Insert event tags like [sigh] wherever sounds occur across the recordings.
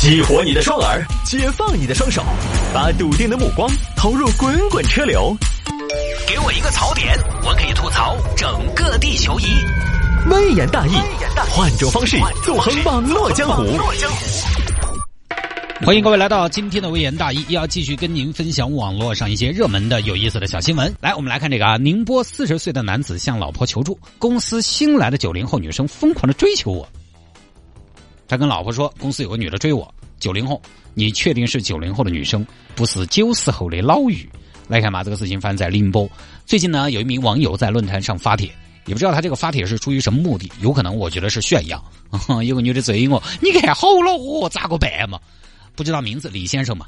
激活你的双耳，解放你的双手，把笃定的目光投入滚滚车流。给我一个槽点，我可以吐槽整个地球仪。微言大义，换种方式纵横网络江湖。欢迎各位来到今天的微言大义，要继续跟您分享网络上一些热门的、有意思的小新闻。来，我们来看这个啊，宁波四十岁的男子向老婆求助，公司新来的九零后女生疯狂的追求我。他跟老婆说，公司有个女的追我，九零后，你确定是九零后的女生，不是九十后的老妪？来看嘛，这个事情发生在宁波。最近呢，有一名网友在论坛上发帖，也不知道他这个发帖是出于什么目的，有可能我觉得是炫耀。[laughs] 有个女的追我，你看好了我，咋个办嘛？不知道名字李先生嘛？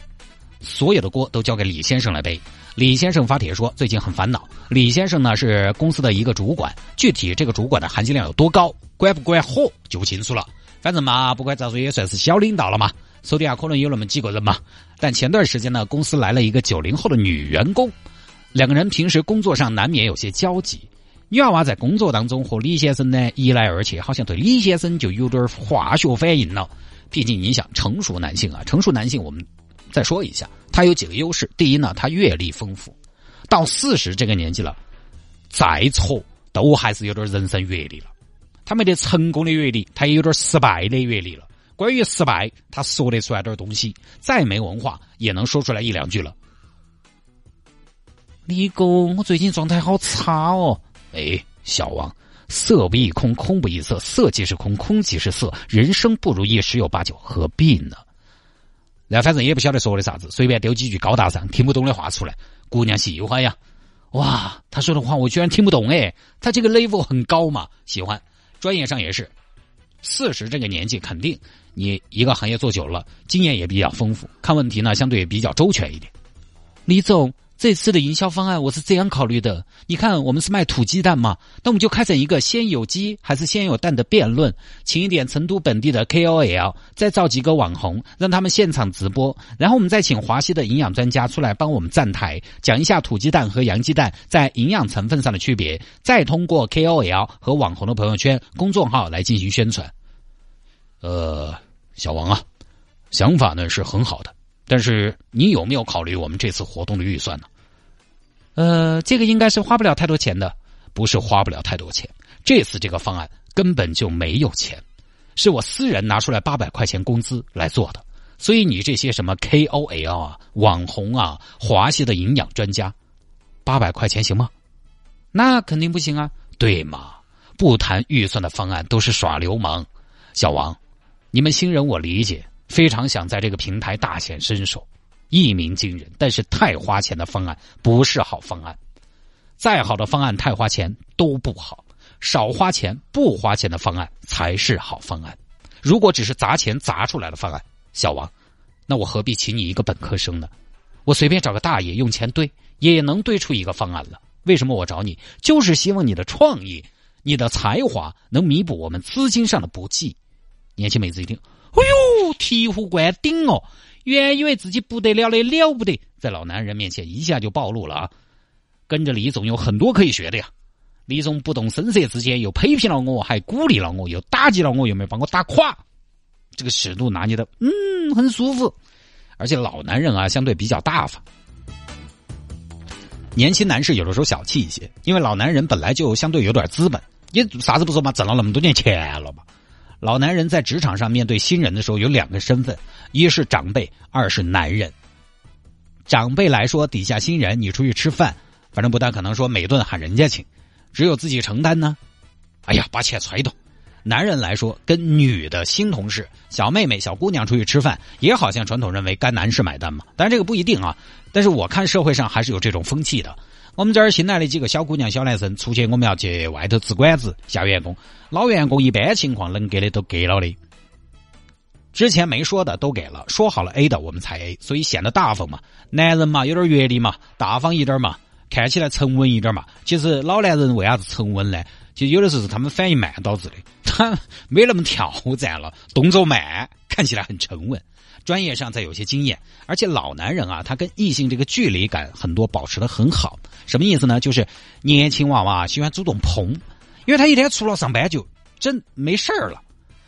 所有的锅都交给李先生来背。李先生发帖说，最近很烦恼。李先生呢是公司的一个主管，具体这个主管的含金量有多高，管不管火就不清楚了。反正嘛，不管咋说也算是小领导了嘛，手底下可能有那么几个人嘛。但前段时间呢，公司来了一个九零后的女员工，两个人平时工作上难免有些交集。女娃娃在工作当中和李先生呢一来二去，好像对李先生就有点化学反应了。毕竟你想，成熟男性啊，成熟男性我们再说一下，他有几个优势。第一呢，他阅历丰富，到四十这个年纪了，再错都还是有点人生阅历了。他没得成功的阅历，他也有点失败的阅历了。关于失败，他说得出来点东西，再没文化也能说出来一两句了。李哥，我最近状态好差哦。哎，小王，色不异空，空不异色，色即是空，空即是色。人生不如意十有八九，何必呢？那反正也不晓得说的啥子，随便丢几句高大上、听不懂的话出来，姑娘喜欢呀。哇，他说的话我居然听不懂哎，他这个 level 很高嘛，喜欢。专业上也是，四十这个年纪，肯定你一个行业做久了，经验也比较丰富，看问题呢相对比较周全一点。李总，这次的营销方案我是这样考虑的，你看我们是卖土鸡蛋嘛，那我们就开展一个先有鸡还是先有蛋的辩论，请一点成都本地的 KOL，再造几个网红，让他们现场直播，然后我们再请华西的营养专家出来帮我们站台，讲一下土鸡蛋和洋鸡蛋在营养成分上的区别，再通过 KOL 和网红的朋友圈、公众号来进行宣传。呃，小王啊，想法呢是很好的。但是你有没有考虑我们这次活动的预算呢？呃，这个应该是花不了太多钱的，不是花不了太多钱。这次这个方案根本就没有钱，是我私人拿出来八百块钱工资来做的。所以你这些什么 KOL 啊、网红啊、华西的营养专家，八百块钱行吗？那肯定不行啊，对吗？不谈预算的方案都是耍流氓。小王，你们新人我理解。非常想在这个平台大显身手，一鸣惊人，但是太花钱的方案不是好方案。再好的方案太花钱都不好，少花钱不花钱的方案才是好方案。如果只是砸钱砸出来的方案，小王，那我何必请你一个本科生呢？我随便找个大爷用钱堆也能堆出一个方案了。为什么我找你？就是希望你的创意、你的才华能弥补我们资金上的不济。年轻妹子一听。哎呦，醍醐灌顶哦！原以为自己不得了的了不得，在老男人面前一下就暴露了啊！跟着李总有很多可以学的呀。李总不动声色之间又批评了我，还鼓励了我，又打击了我，又没把我打垮。这个尺度拿捏的，嗯，很舒服。而且老男人啊，相对比较大方。年轻男士有的时候小气一些，因为老男人本来就相对有点资本，也啥子不说嘛，挣了那么多年钱了嘛。老男人在职场上面对新人的时候有两个身份，一是长辈，二是男人。长辈来说，底下新人你出去吃饭，反正不大可能说每顿喊人家请，只有自己承担呢。哎呀，把钱揣动。男人来说，跟女的新同事、小妹妹、小姑娘出去吃饭，也好像传统认为该男士买单嘛。当然这个不一定啊，但是我看社会上还是有这种风气的。我们这儿新来的几个小姑娘、小男生出去，我们要去外头吃馆子下员工。老员工一般情况能给的都给了的，之前没说的都给了，说好了 A 的我们才 A，所以显得大方嘛。男人嘛，有点阅历嘛，大方一点嘛，看起来沉稳一点嘛。其实老男人为啥子沉稳呢？其实有的时候是他们反应慢导致的，他没那么挑战了，动作慢，看起来很沉稳。专业上再有些经验，而且老男人啊，他跟异性这个距离感很多保持的很好。什么意思呢？就是年轻娃娃喜欢主动碰，因为他一天除了上班就真没事儿了。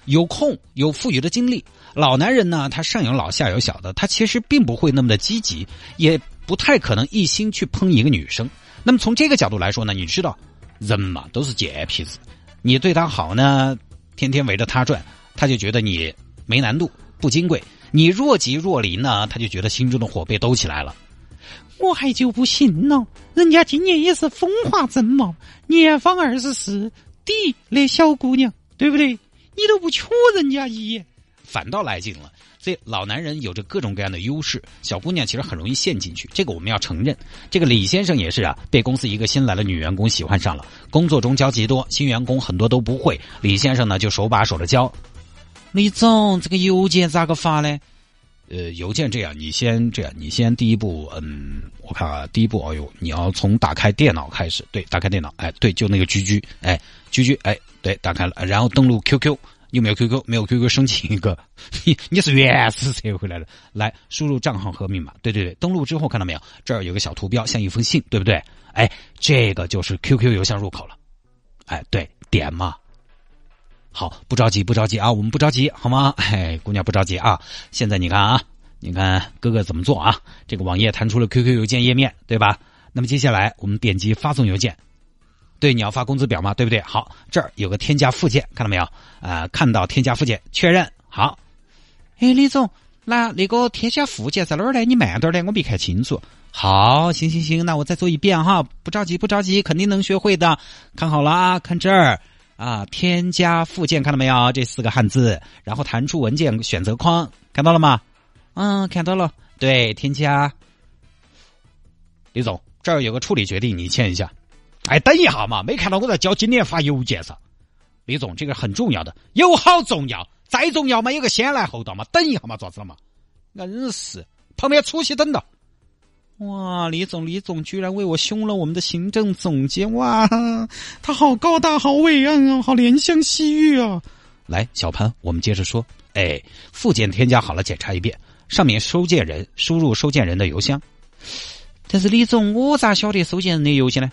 有空有富余的精力。老男人呢，他上有老下有小的，他其实并不会那么的积极，也不太可能一心去碰一个女生。那么从这个角度来说呢，你知道，人嘛都是贱皮子，你对他好呢，天天围着他转，他就觉得你没难度、不金贵；你若即若离呢，他就觉得心中的火被兜起来了。我还就不信了，人家今年也是风华正茂，年方二十四，抵那小姑娘，对不对？你都不瞧人家一眼。反倒来劲了，所以老男人有着各种各样的优势，小姑娘其实很容易陷进去，这个我们要承认。这个李先生也是啊，被公司一个新来的女员工喜欢上了，工作中交集多，新员工很多都不会，李先生呢就手把手的教。李总，这个邮件咋个发呢？呃，邮件这样，你先这样，你先第一步，嗯，我看啊，第一步，哎呦，你要从打开电脑开始，对，打开电脑，哎，对，就那个居居哎居居哎，对，打开了，然后登录 QQ。有没有 QQ？没有 QQ，申请一个。你 [laughs] 你是原始社会来的，来输入账号和密码。对对对，登录之后看到没有？这儿有个小图标，像一封信，对不对？哎，这个就是 QQ 邮箱入口了。哎，对，点嘛。好，不着急，不着急啊，我们不着急，好吗？[laughs] 哎，姑娘不着急啊。现在你看啊，你看哥哥怎么做啊？这个网页弹出了 QQ 邮件页面，对吧？那么接下来我们点击发送邮件。对，你要发工资表嘛，对不对？好，这儿有个添加附件，看到没有？啊，看到添加附件，确认。好，哎，李总，那那个添加附件在哪儿呢？你慢点儿的，我没看清楚。好，行行行，那我再做一遍哈，不着急，不着急，肯定能学会的。看好了啊，看这儿啊，添加附件，看到没有？这四个汉字，然后弹出文件选择框，看到了吗？嗯，看到了。对，添加。李总，这儿有个处理决定，你签一下。哎，等一下嘛，没看到我在交今年发邮件上。李总，这个很重要的，有好重要，再重要嘛，有个先来后到嘛，等一下嘛，咋子了嘛？硬是旁边出息等到。哇，李总，李总居然为我凶了我们的行政总监，哇，他好高大，好伟岸啊，好怜香惜玉啊！来，小潘，我们接着说。哎，附件添加好了，检查一遍，上面收件人输入收件人的邮箱。但是李总，我咋晓得收件人的邮箱呢？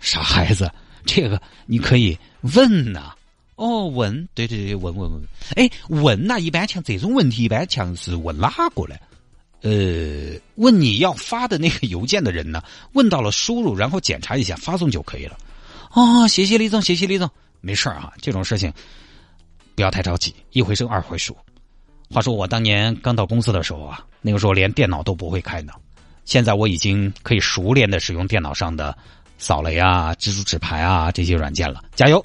傻孩子，这个你可以问呐。哦，问，对对对，问问问。哎，问呐，一般像这种问题，一般像是问哪个呢？呃，问你要发的那个邮件的人呢？[laughs] 问到了，输入，然后检查一下，发送就可以了。哦，谢谢李总，谢谢李总。没事啊，这种事情不要太着急，一回生二回熟。话说我当年刚到公司的时候啊，那个时候连电脑都不会开呢。现在我已经可以熟练的使用电脑上的。扫雷啊，蜘蛛纸牌啊，这些软件了，加油！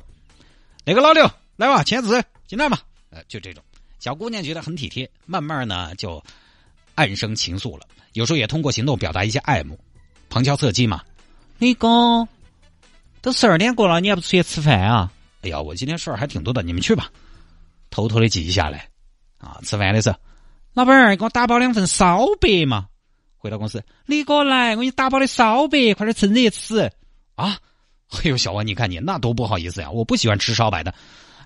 那个老刘，来吧，签字，进来吧。呃，就这种小姑娘觉得很体贴，慢慢呢就暗生情愫了。有时候也通过行动表达一些爱慕，旁敲侧击嘛。李哥，都十二点过了，你还不出去吃饭啊？哎呀，我今天事儿还挺多的，你们去吧。偷偷的记下来啊。吃饭的时候，老板儿给我打包两份烧白嘛。回到公司，李哥来，我给你打包的烧白，快点趁热吃。啊！哎呦，小王，你看你那多不好意思呀！我不喜欢吃烧白的。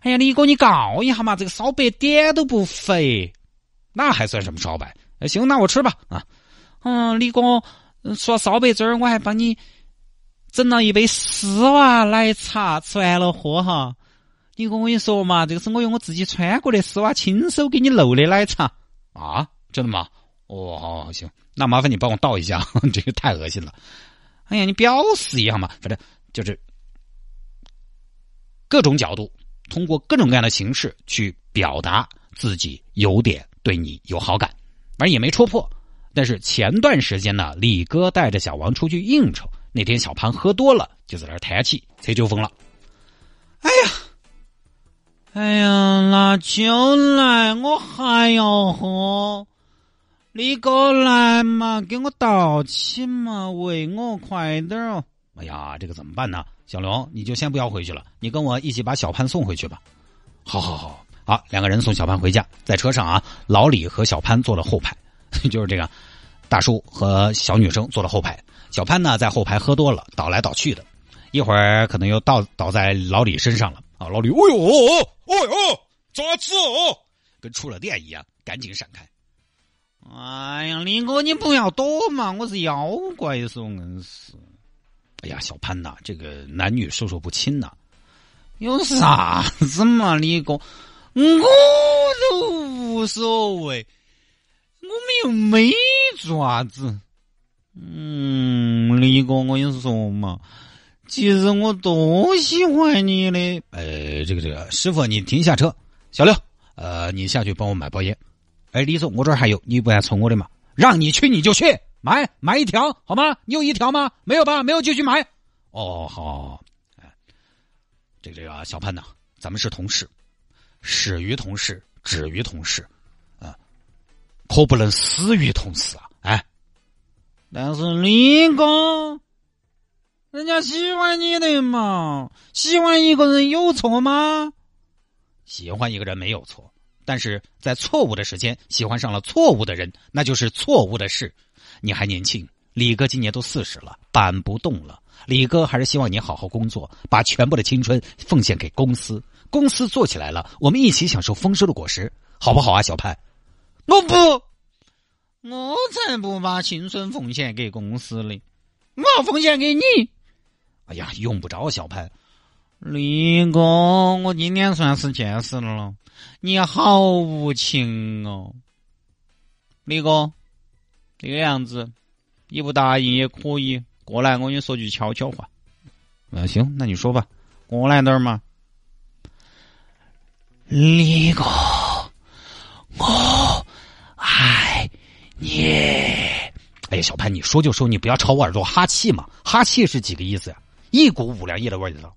哎呀，李哥，你告一下嘛，这个烧白点都不肥，那还算什么烧白？哎，行，那我吃吧。啊，嗯，李哥，说烧白这儿，我还帮你整了一杯丝袜奶茶，吃完了喝哈。李哥，我跟你说嘛，这个是我用我自己穿过的丝袜亲手给你漏的奶茶。啊，真的吗？哦，行，那麻烦你帮我倒一下，[laughs] 这个太恶心了。哎呀，你表示一下嘛，反正就是各种角度，通过各种各样的形式去表达自己有点对你有好感，反正也没戳破。但是前段时间呢，李哥带着小王出去应酬，那天小潘喝多了，就在那叹气，吹酒疯了。哎呀，哎呀，拿酒来，我还要喝。李哥来嘛，给我倒起嘛，喂我快点哦！哎呀，这个怎么办呢？小龙，你就先不要回去了，你跟我一起把小潘送回去吧。好好好，好，两个人送小潘回家，在车上啊，老李和小潘坐了后排，[laughs] 就是这个大叔和小女生坐了后排，小潘呢在后排喝多了，倒来倒去的，一会儿可能又倒倒在老李身上了啊！老李，哎呦，哎呦，咋子哦？跟触了电一样，赶紧闪开。哎呀，李哥，你不要躲嘛！我是妖怪，说硬是。哎呀，小潘呐，这个男女授受不亲呐。[laughs] 有啥子嘛，李哥？我都无所谓，我们又没做啥子。嗯，李哥，我跟你说嘛，其实我多喜欢你的。呃，这个这个，师傅你停下车，小刘，呃，你下去帮我买包烟。哎，李总，我这儿还有，你不爱抽我的嘛？让你去你就去买，买一条好吗？你有一条吗？没有吧？没有就去买。哦，好。哎，这个这个小潘呐，咱们是同事。始于同事，止于同事，啊，可不能死于同事啊！哎，但是李哥，人家喜欢你的嘛，喜欢一个人有错吗？喜欢一个人没有错，但是在错误的时间喜欢上了错误的人，那就是错误的事。你还年轻，李哥今年都四十了，搬不动了。李哥还是希望你好好工作，把全部的青春奉献给公司。公司做起来了，我们一起享受丰收的果实，好不好啊，小潘？我不，我才不把青春奉献给公司呢，我奉献给你。哎呀，用不着小潘。李哥，我今天算是见识了，你好无情哦。李哥，这个样子，你不答应也可以过来，我跟你说句悄悄话。嗯，行，那你说吧，过来点儿嘛。李哥，我爱你。哎呀，小潘，你说就说，你不要朝我耳朵哈气嘛！哈气是几个意思呀？一股五粮液的味道。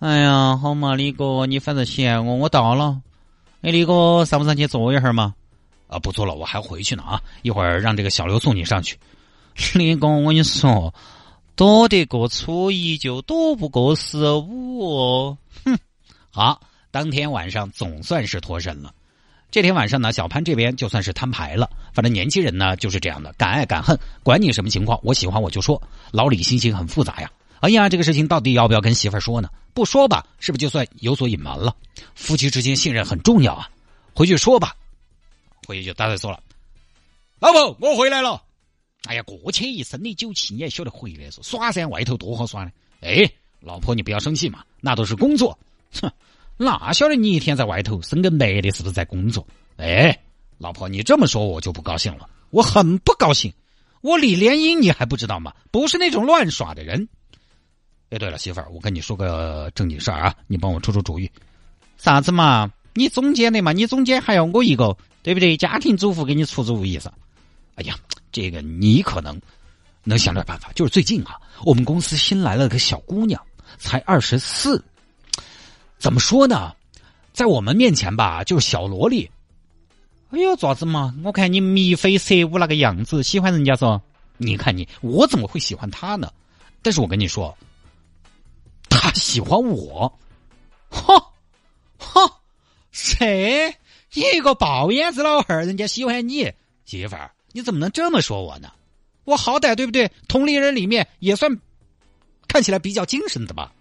哎呀，好嘛，李哥，你反正嫌我，我到了。哎，李哥，上不上去坐一会儿嘛？啊，不坐了，我还回去呢啊！一会儿让这个小刘送你上去。李哥，我跟你说，躲得过初一，就躲不过十五。哼，好。当天晚上总算是脱身了。这天晚上呢，小潘这边就算是摊牌了。反正年轻人呢就是这样的，敢爱敢恨，管你什么情况，我喜欢我就说。老李心情很复杂呀。哎呀，这个事情到底要不要跟媳妇儿说呢？不说吧，是不是就算有所隐瞒了？夫妻之间信任很重要啊。回去说吧。回去就打算说了。老婆，我回来了。哎呀，过去一身的酒气，你也晓得回来说耍噻，外头多好耍呢。哎，老婆你不要生气嘛，那都是工作。哼。哪晓得你一天在外头生个男的，是不是在工作？哎，老婆，你这么说我就不高兴了，我很不高兴。我李莲英你还不知道吗？不是那种乱耍的人。哎，对了，媳妇儿，我跟你说个正经事儿啊，你帮我出出主意。啥子嘛？你中间的嘛？你中间还要我一个，对不对？家庭主妇给你出主意噻。哎呀，这个你可能能想点办法。就是最近啊，我们公司新来了个小姑娘，才二十四。怎么说呢，在我们面前吧，就是小萝莉。哎呦，爪子嘛，我看你眉飞色舞那个样子，喜欢人家说。你看你，我怎么会喜欢他呢？但是我跟你说，他喜欢我。哈，哈，谁？一个爆眼子老汉儿，人家喜欢你，媳妇儿，你怎么能这么说我呢？我好歹对不对？同龄人里面也算看起来比较精神的吧。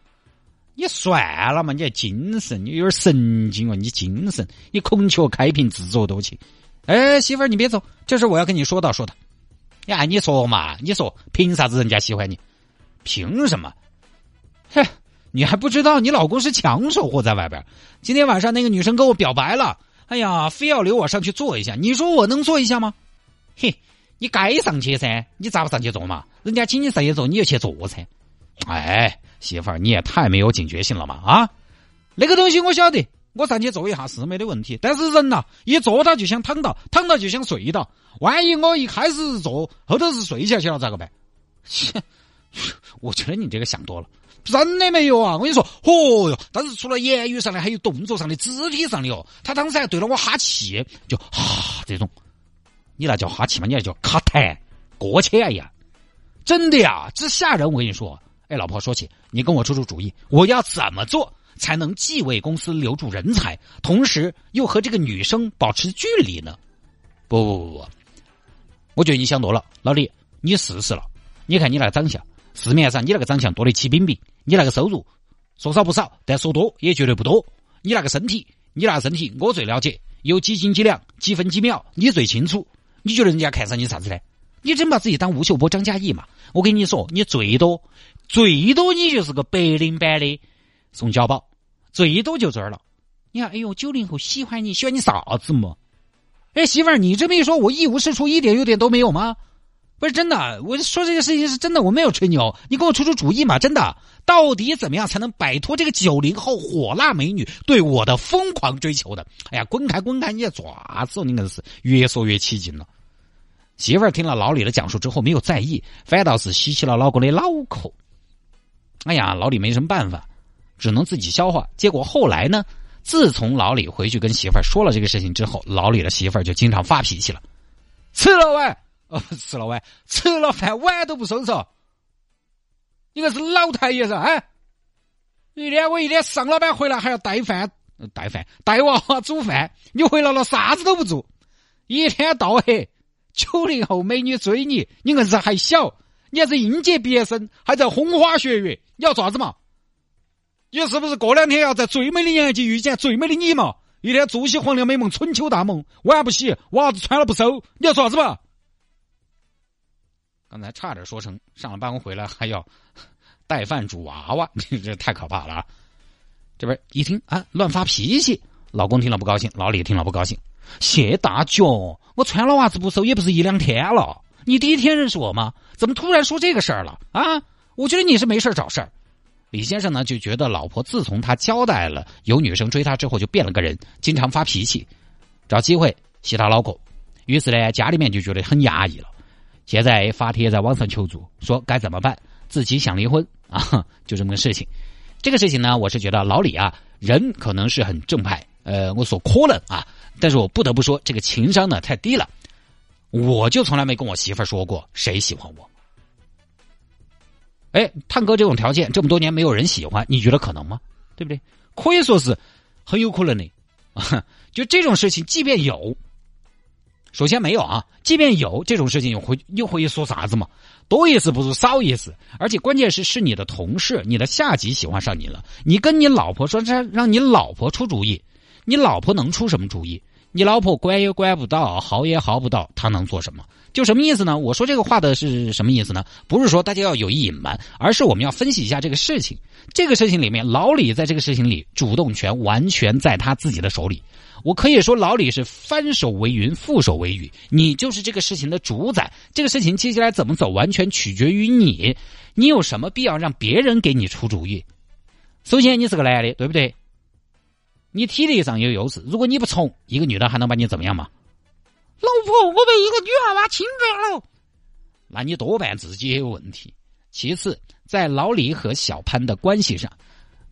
你算了嘛，你还精神，你有点神经哦！你精神，你孔雀开屏，自作多情。哎，媳妇儿，你别走，这是我要跟你说道说道。呀，你说嘛？你说凭啥子人家喜欢你？凭什么？嘿，你还不知道你老公是抢手货在外边。今天晚上那个女生跟我表白了，哎呀，非要留我上去坐一下。你说我能坐一下吗？嘿，你该上去噻，你咋不上去坐嘛？人家请你上去坐，你就去坐噻。哎。媳妇儿，你也太没有警觉性了嘛！啊，那个东西我晓得，我上去坐一下是没得问题。但是人呐，一坐到就想躺到，躺到就想睡到。万一我一开始坐，后头是睡下去了咋个办？切，[laughs] 我觉得你这个想多了，真的没有啊！我跟你说，嚯哟，但是除了言语上的，还有动作上的、肢体上的哦。他当时还对了我哈气，就哈这种，你那叫哈气吗？你那叫卡痰，过去哎呀！真的呀，这吓人！我跟你说。哎，老婆，说起你跟我出出主意，我要怎么做才能既为公司留住人才，同时又和这个女生保持距离呢？不不不不，我觉得你想多了，老李，你试试了。你看你那个长相，市面上你那个长相多得起冰冰，你那个收入说少不少，但说多也绝对不多。你那个身体，你那个身体我最了解，有几斤几两，几分几秒，你最清楚。你觉得人家看上你啥子呢？你真把自己当吴秀波、张嘉译嘛？我跟你说，你最多。最多你就是个白领版的宋小宝，最多就这儿了。你看，哎呦，九零后喜欢你，喜欢你啥子嘛？哎，媳妇儿，你这么一说，我一无是处，一点优点都没有吗？不是真的，我说这个事情是真的，我没有吹牛，你给我出出主意嘛！真的，到底怎么样才能摆脱这个九零后火辣美女对我的疯狂追求的？哎呀，滚开滚开！你爪子，你硬是越说越起劲了。媳妇儿听了老李的讲述之后，没有在意，反倒是吸起了老公的脑壳。哎呀，老李没什么办法，只能自己消化。结果后来呢？自从老李回去跟媳妇儿说了这个事情之后，老李的媳妇儿就经常发脾气了，吃了碗哦，吃了碗，吃了饭碗都不收拾，你个是老太爷噻？哎，一天我一天上了班回来还要带饭、带饭、带娃娃、煮饭，你回来了啥子都不做，一天到黑，九零后美女追你，你硬是还小，你还是应届毕业生，还在风花雪月，你要做啥子嘛？你是不是过两天要在最美的年纪遇见最美的你嘛？一天做起黄粱美梦，春秋大梦，碗不洗，袜子穿了不收，你要做啥子嘛？刚才差点说成上了班回来还要带饭煮娃娃，[laughs] 这太可怕了啊！这边一听啊，乱发脾气，老公听了不高兴，老李听了不高兴。谢大脚，我穿了袜子不收也不是一两天了，你第一天认识我吗？怎么突然说这个事儿了啊？我觉得你是没事找事儿。李先生呢就觉得老婆自从他交代了有女生追他之后就变了个人，经常发脾气，找机会洗他脑壳。于是呢，家里面就觉得很压抑了。现在发帖在网上求助，说该怎么办？自己想离婚 [laughs] 啊，就这么个事情。这个事情呢，我是觉得老李啊，人可能是很正派，呃，我所可能啊，但是我不得不说，这个情商呢太低了。我就从来没跟我媳妇说过谁喜欢我。哎，探哥这种条件这么多年没有人喜欢，你觉得可能吗？对不对？可以说是很有可能的。[laughs] 就这种事情，即便有，首先没有啊，即便有这种事情，又会又会说啥子嘛？多一事不如少一事。而且关键是，是你的同事、你的下级喜欢上你了，你跟你老婆说，让让你老婆出主意，你老婆能出什么主意？你老婆管也管不到，薅也薅不到，她能做什么？就什么意思呢？我说这个话的是什么意思呢？不是说大家要有意隐瞒，而是我们要分析一下这个事情。这个事情里面，老李在这个事情里主动权完全在他自己的手里。我可以说，老李是翻手为云，覆手为雨。你就是这个事情的主宰。这个事情接下来怎么走，完全取决于你。你有什么必要让别人给你出主意？首先，你是个男的，对不对？你体力上有优势，如果你不从，一个女的还能把你怎么样吗？老婆，我被一个女娃娃侵犯了，那你多半自己也有问题。其次，在老李和小潘的关系上，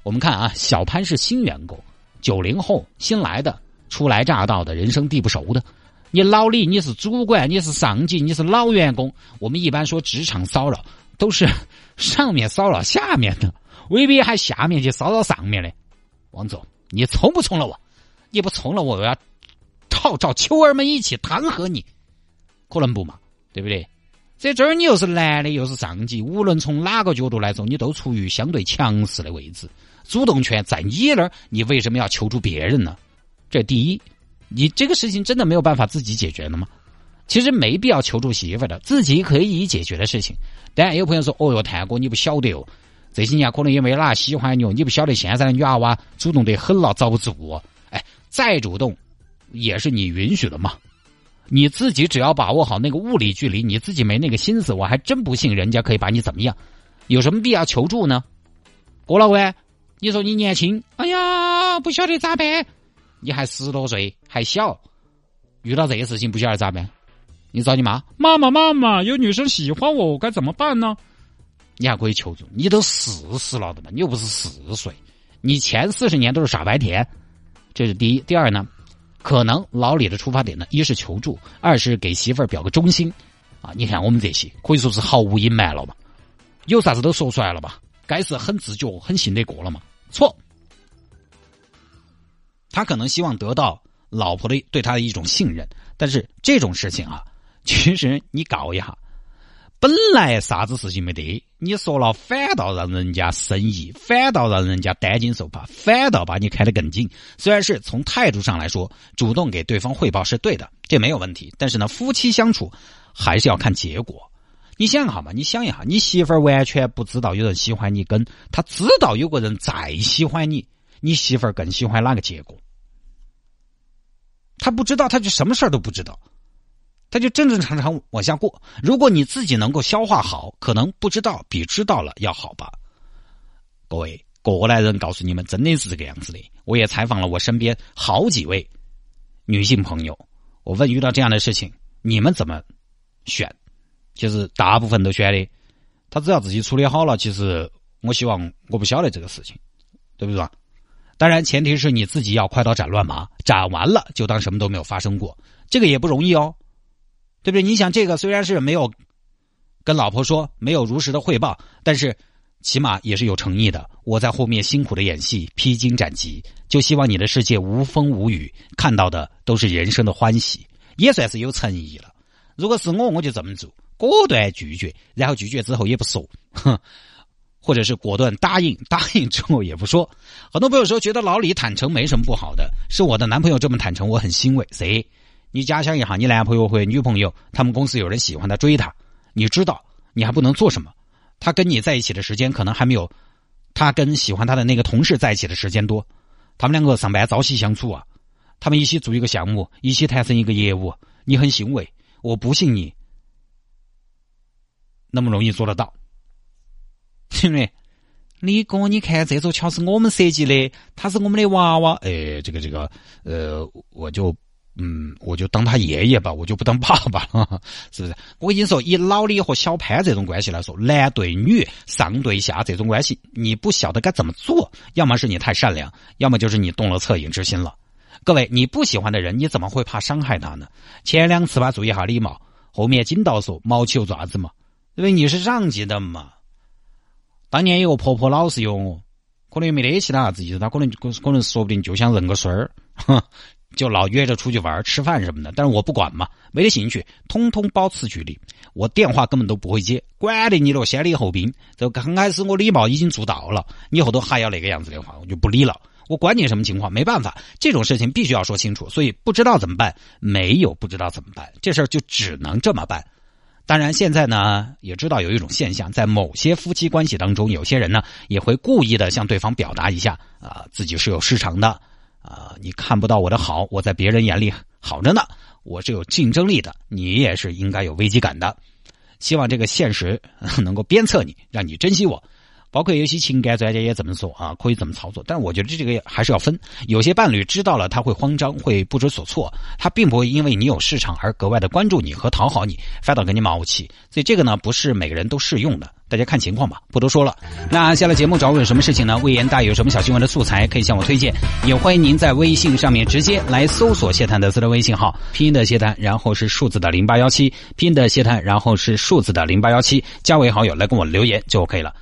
我们看啊，小潘是新员工，九零后新来的，初来乍到的，人生地不熟的。你老李，你是主管，你是上级，你是老员工。我们一般说职场骚扰，都是 [laughs] 上面骚扰下面的，未必还下面去骚扰上面的。王总，你从不从了我？你不从了我，我要。号召秋儿们一起弹劾你，可能不嘛？对不对？在这儿你又是男的，又是上级，无论从哪个角度来说，你都处于相对强势的位置，主动权在你那儿，你为什么要求助别人呢？这第一，你这个事情真的没有办法自己解决了吗？其实没必要求助媳妇的，自己可以解决的事情。当然，有朋友说：“哦哟，谭哥，你不晓得哦，这些年可能也没哪喜欢你哦，你不晓得现在的女娃娃主动得很了，遭不住。哎，再主动。也是你允许的嘛？你自己只要把握好那个物理距离，你自己没那个心思，我还真不信人家可以把你怎么样。有什么必要求助呢？郭老官，你说你年轻，哎呀，不晓得咋办？你还十多岁，还小，遇到这些事情不晓得咋办？你找你妈，妈妈，妈妈，有女生喜欢我，我该怎么办呢？你还可以求助，你都四十了的嘛，你又不是四岁，你前四十年都是傻白甜，这是第一。第二呢？可能老李的出发点呢，一是求助，二是给媳妇儿表个忠心，啊，你看我们这些可以说是毫无隐瞒了吧，有啥子都说出来了吧，该是很自觉、很信得过了嘛？错，他可能希望得到老婆的对他的一种信任，但是这种事情啊，其实你搞一下。本来啥子事情没得，你说了反倒让人家生疑，反倒让人家担惊受怕，反倒把你看得更紧。虽然是从态度上来说，主动给对方汇报是对的，这没有问题。但是呢，夫妻相处还是要看结果。你想一哈嘛？你想一下，你媳妇儿完全不知道有人喜欢你，跟她知道有个人再喜欢你，你媳妇儿更喜欢哪个结果？他不知道，他就什么事儿都不知道，他就正正常常往下过。如果你自己能够消化好，可能不知道比知道了要好吧。各位，过来人告诉你们，真的是这个样子的。我也采访了我身边好几位女性朋友，我问遇到这样的事情，你们怎么选？其实大部分都选的，他只要自己处理好了，其实我希望我不晓得这个事情，对不对？当然，前提是你自己要快刀斩乱麻，斩完了就当什么都没有发生过，这个也不容易哦，对不对？你想，这个虽然是没有跟老婆说，没有如实的汇报，但是起码也是有诚意的。我在后面辛苦的演戏，披荆斩棘，就希望你的世界无风无雨，看到的都是人生的欢喜，也算是有诚意了。如果是我，我就这么做，果断拒绝，然后拒绝之后也不说，哼。或者是果断答应，答应之后也不说。很多朋友说觉得老李坦诚没什么不好的，是我的男朋友这么坦诚，我很欣慰。谁？你假想一下，你男朋友或女朋友，他们公司有人喜欢他追他，你知道你还不能做什么？他跟你在一起的时间可能还没有他跟喜欢他的那个同事在一起的时间多。他们两个上班朝夕相处啊，他们一起做一个项目，一起谈成一个业务，你很欣慰。我不信你那么容易做得到。[laughs] 因为？李哥，你看这座桥是我们设计的，他是我们的娃娃。哎，这个这个，呃，我就嗯，我就当他爷爷吧，我就不当爸爸了，[laughs] 是不是？我跟你说，以老李和小潘这种关系来说，男对女、上对下这种关系，你不晓得该怎么做，要么是你太善良，要么就是你动了恻隐之心了。各位，你不喜欢的人，你怎么会怕伤害他呢？前两次吧，注意下礼貌，后面紧到说毛球爪子嘛，因为你是上级的嘛。当年有个婆婆老是用，可能也没得其他啥子意思，她可能可能说不定就想认个孙儿，[laughs] 就老约着出去玩吃饭什么的。但是我不管嘛，没得兴趣，通通保持距离。我电话根本都不会接，管得你了，先礼后兵。这刚开始我礼貌已经做到了，你以后都还要那个样子的话，我就不理了。我管你什么情况，没办法，这种事情必须要说清楚。所以不知道怎么办，没有不知道怎么办，这事儿就只能这么办。当然，现在呢也知道有一种现象，在某些夫妻关系当中，有些人呢也会故意的向对方表达一下啊，自己是有市场的啊，你看不到我的好，我在别人眼里好着呢，我是有竞争力的，你也是应该有危机感的，希望这个现实 [laughs] 能够鞭策你，让你珍惜我。包括有些情感专家也这么说啊，可以这么操作，但我觉得这个还是要分。有些伴侣知道了他会慌张，会不知所措，他并不会因为你有市场而格外的关注你和讨好你，反倒跟你冒气。所以这个呢，不是每个人都适用的，大家看情况吧，不多说了。那下了节目找我有什么事情呢？魏延大有什么小新闻的素材可以向我推荐，也欢迎您在微信上面直接来搜索谢探的私人微信号，拼音的谢探，然后是数字的零八幺七，拼音的谢探，然后是数字的零八幺七，加为好友来跟我留言就 OK 了。